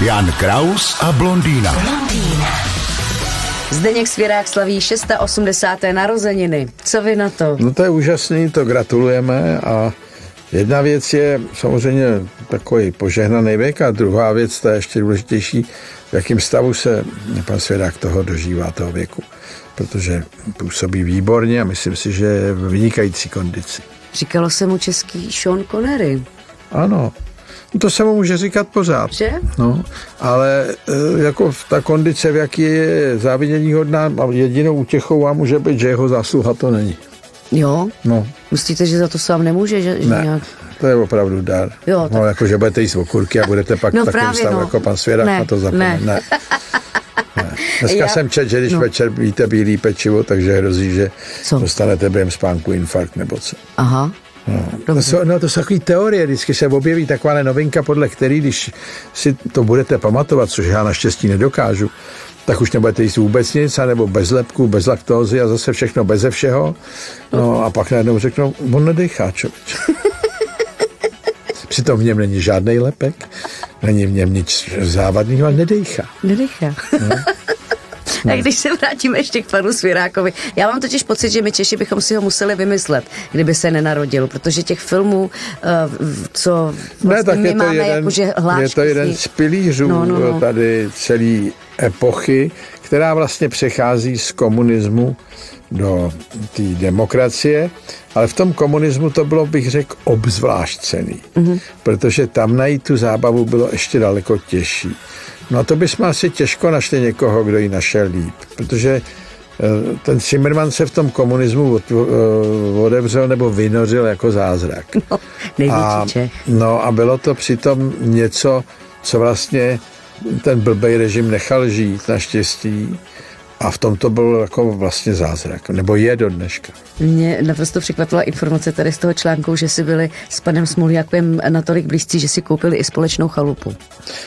Jan Kraus a blondýna. Zdeněk Svěrák slaví 680. narozeniny. Co vy na to? No to je úžasný, to gratulujeme a jedna věc je samozřejmě takový požehnaný věk a druhá věc, ta je ještě důležitější, v jakém stavu se pan Svěrák toho dožívá, toho věku. Protože působí výborně a myslím si, že je v vynikající kondici. Říkalo se mu český Sean Connery. Ano, No to se mu může říkat pořád. Že? No, ale e, jako ta kondice, v jaký je závidění hodná, a jedinou útěchou vám může být, že jeho zásluha to není. Jo? No, Myslíte, že za to sám nemůže? Že, že ne, nějak... to je opravdu dar. Jo, no, tak- jako, že budete jíst okurky a budete pak No v takovém právě, stavu no. jako pan Svěrák Ne, na to zapomenout. ne. Ne. ne. Dneska Já- jsem četl, že když no. večer jíte bílý pečivo, takže hrozí, že Co? dostanete během spánku infarkt nebo co. Aha. To jsou, no, to jsou takové teorie, vždycky se objeví taková novinka, podle který, když si to budete pamatovat, což já naštěstí nedokážu, tak už nebudete jíst vůbec nic, anebo bez lepku, bez laktózy a zase všechno beze všeho. No a pak najednou řeknou, on nedechá, člověk. Přitom v něm není žádný lepek, není v něm nic závadného, ale nedechá. Nedechá. No. A když se vrátíme ještě k panu Svěrákovi, já mám totiž pocit, že my Češi bychom si ho museli vymyslet, kdyby se nenarodil, protože těch filmů, eh, co vlastně ne, tak my je to, máme jeden, jakože hlášky je to jeden z pilířů No, no, no. tady celé epochy, která vlastně přechází z komunismu do té demokracie, ale v tom komunismu to bylo, bych řekl, obzvlášť cený, mm-hmm. protože tam najít tu zábavu bylo ještě daleko těžší. No a to bychom asi těžko našli někoho, kdo ji našel líp, protože eh, ten Zimmerman se v tom komunismu eh, otevřel nebo vynořil jako zázrak. No, největší A, no a bylo to přitom něco, co vlastně ten blbej režim nechal žít naštěstí a v tom to byl jako vlastně zázrak, nebo je do dneška. Mě naprosto překvapila informace tady z toho článku, že si byli s panem Smoljákem natolik blízcí, že si koupili i společnou chalupu.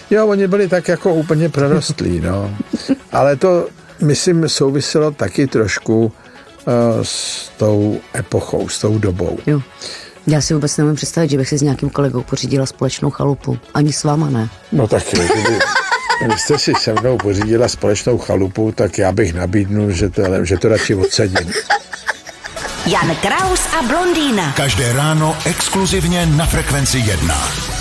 Jo, oni byli tak jako úplně prorostlí, no. Ale to, myslím, souviselo taky trošku uh, s tou epochou, s tou dobou. Jo. Já si vůbec nemůžu představit, že bych si s nějakým kolegou pořídila společnou chalupu. Ani s váma ne. No tak, kdyby, kdybyste si se mnou pořídila společnou chalupu, tak já bych nabídnul, že to, že to radši odsedím. Jan Kraus a blondýna. Každé ráno exkluzivně na Frekvenci 1.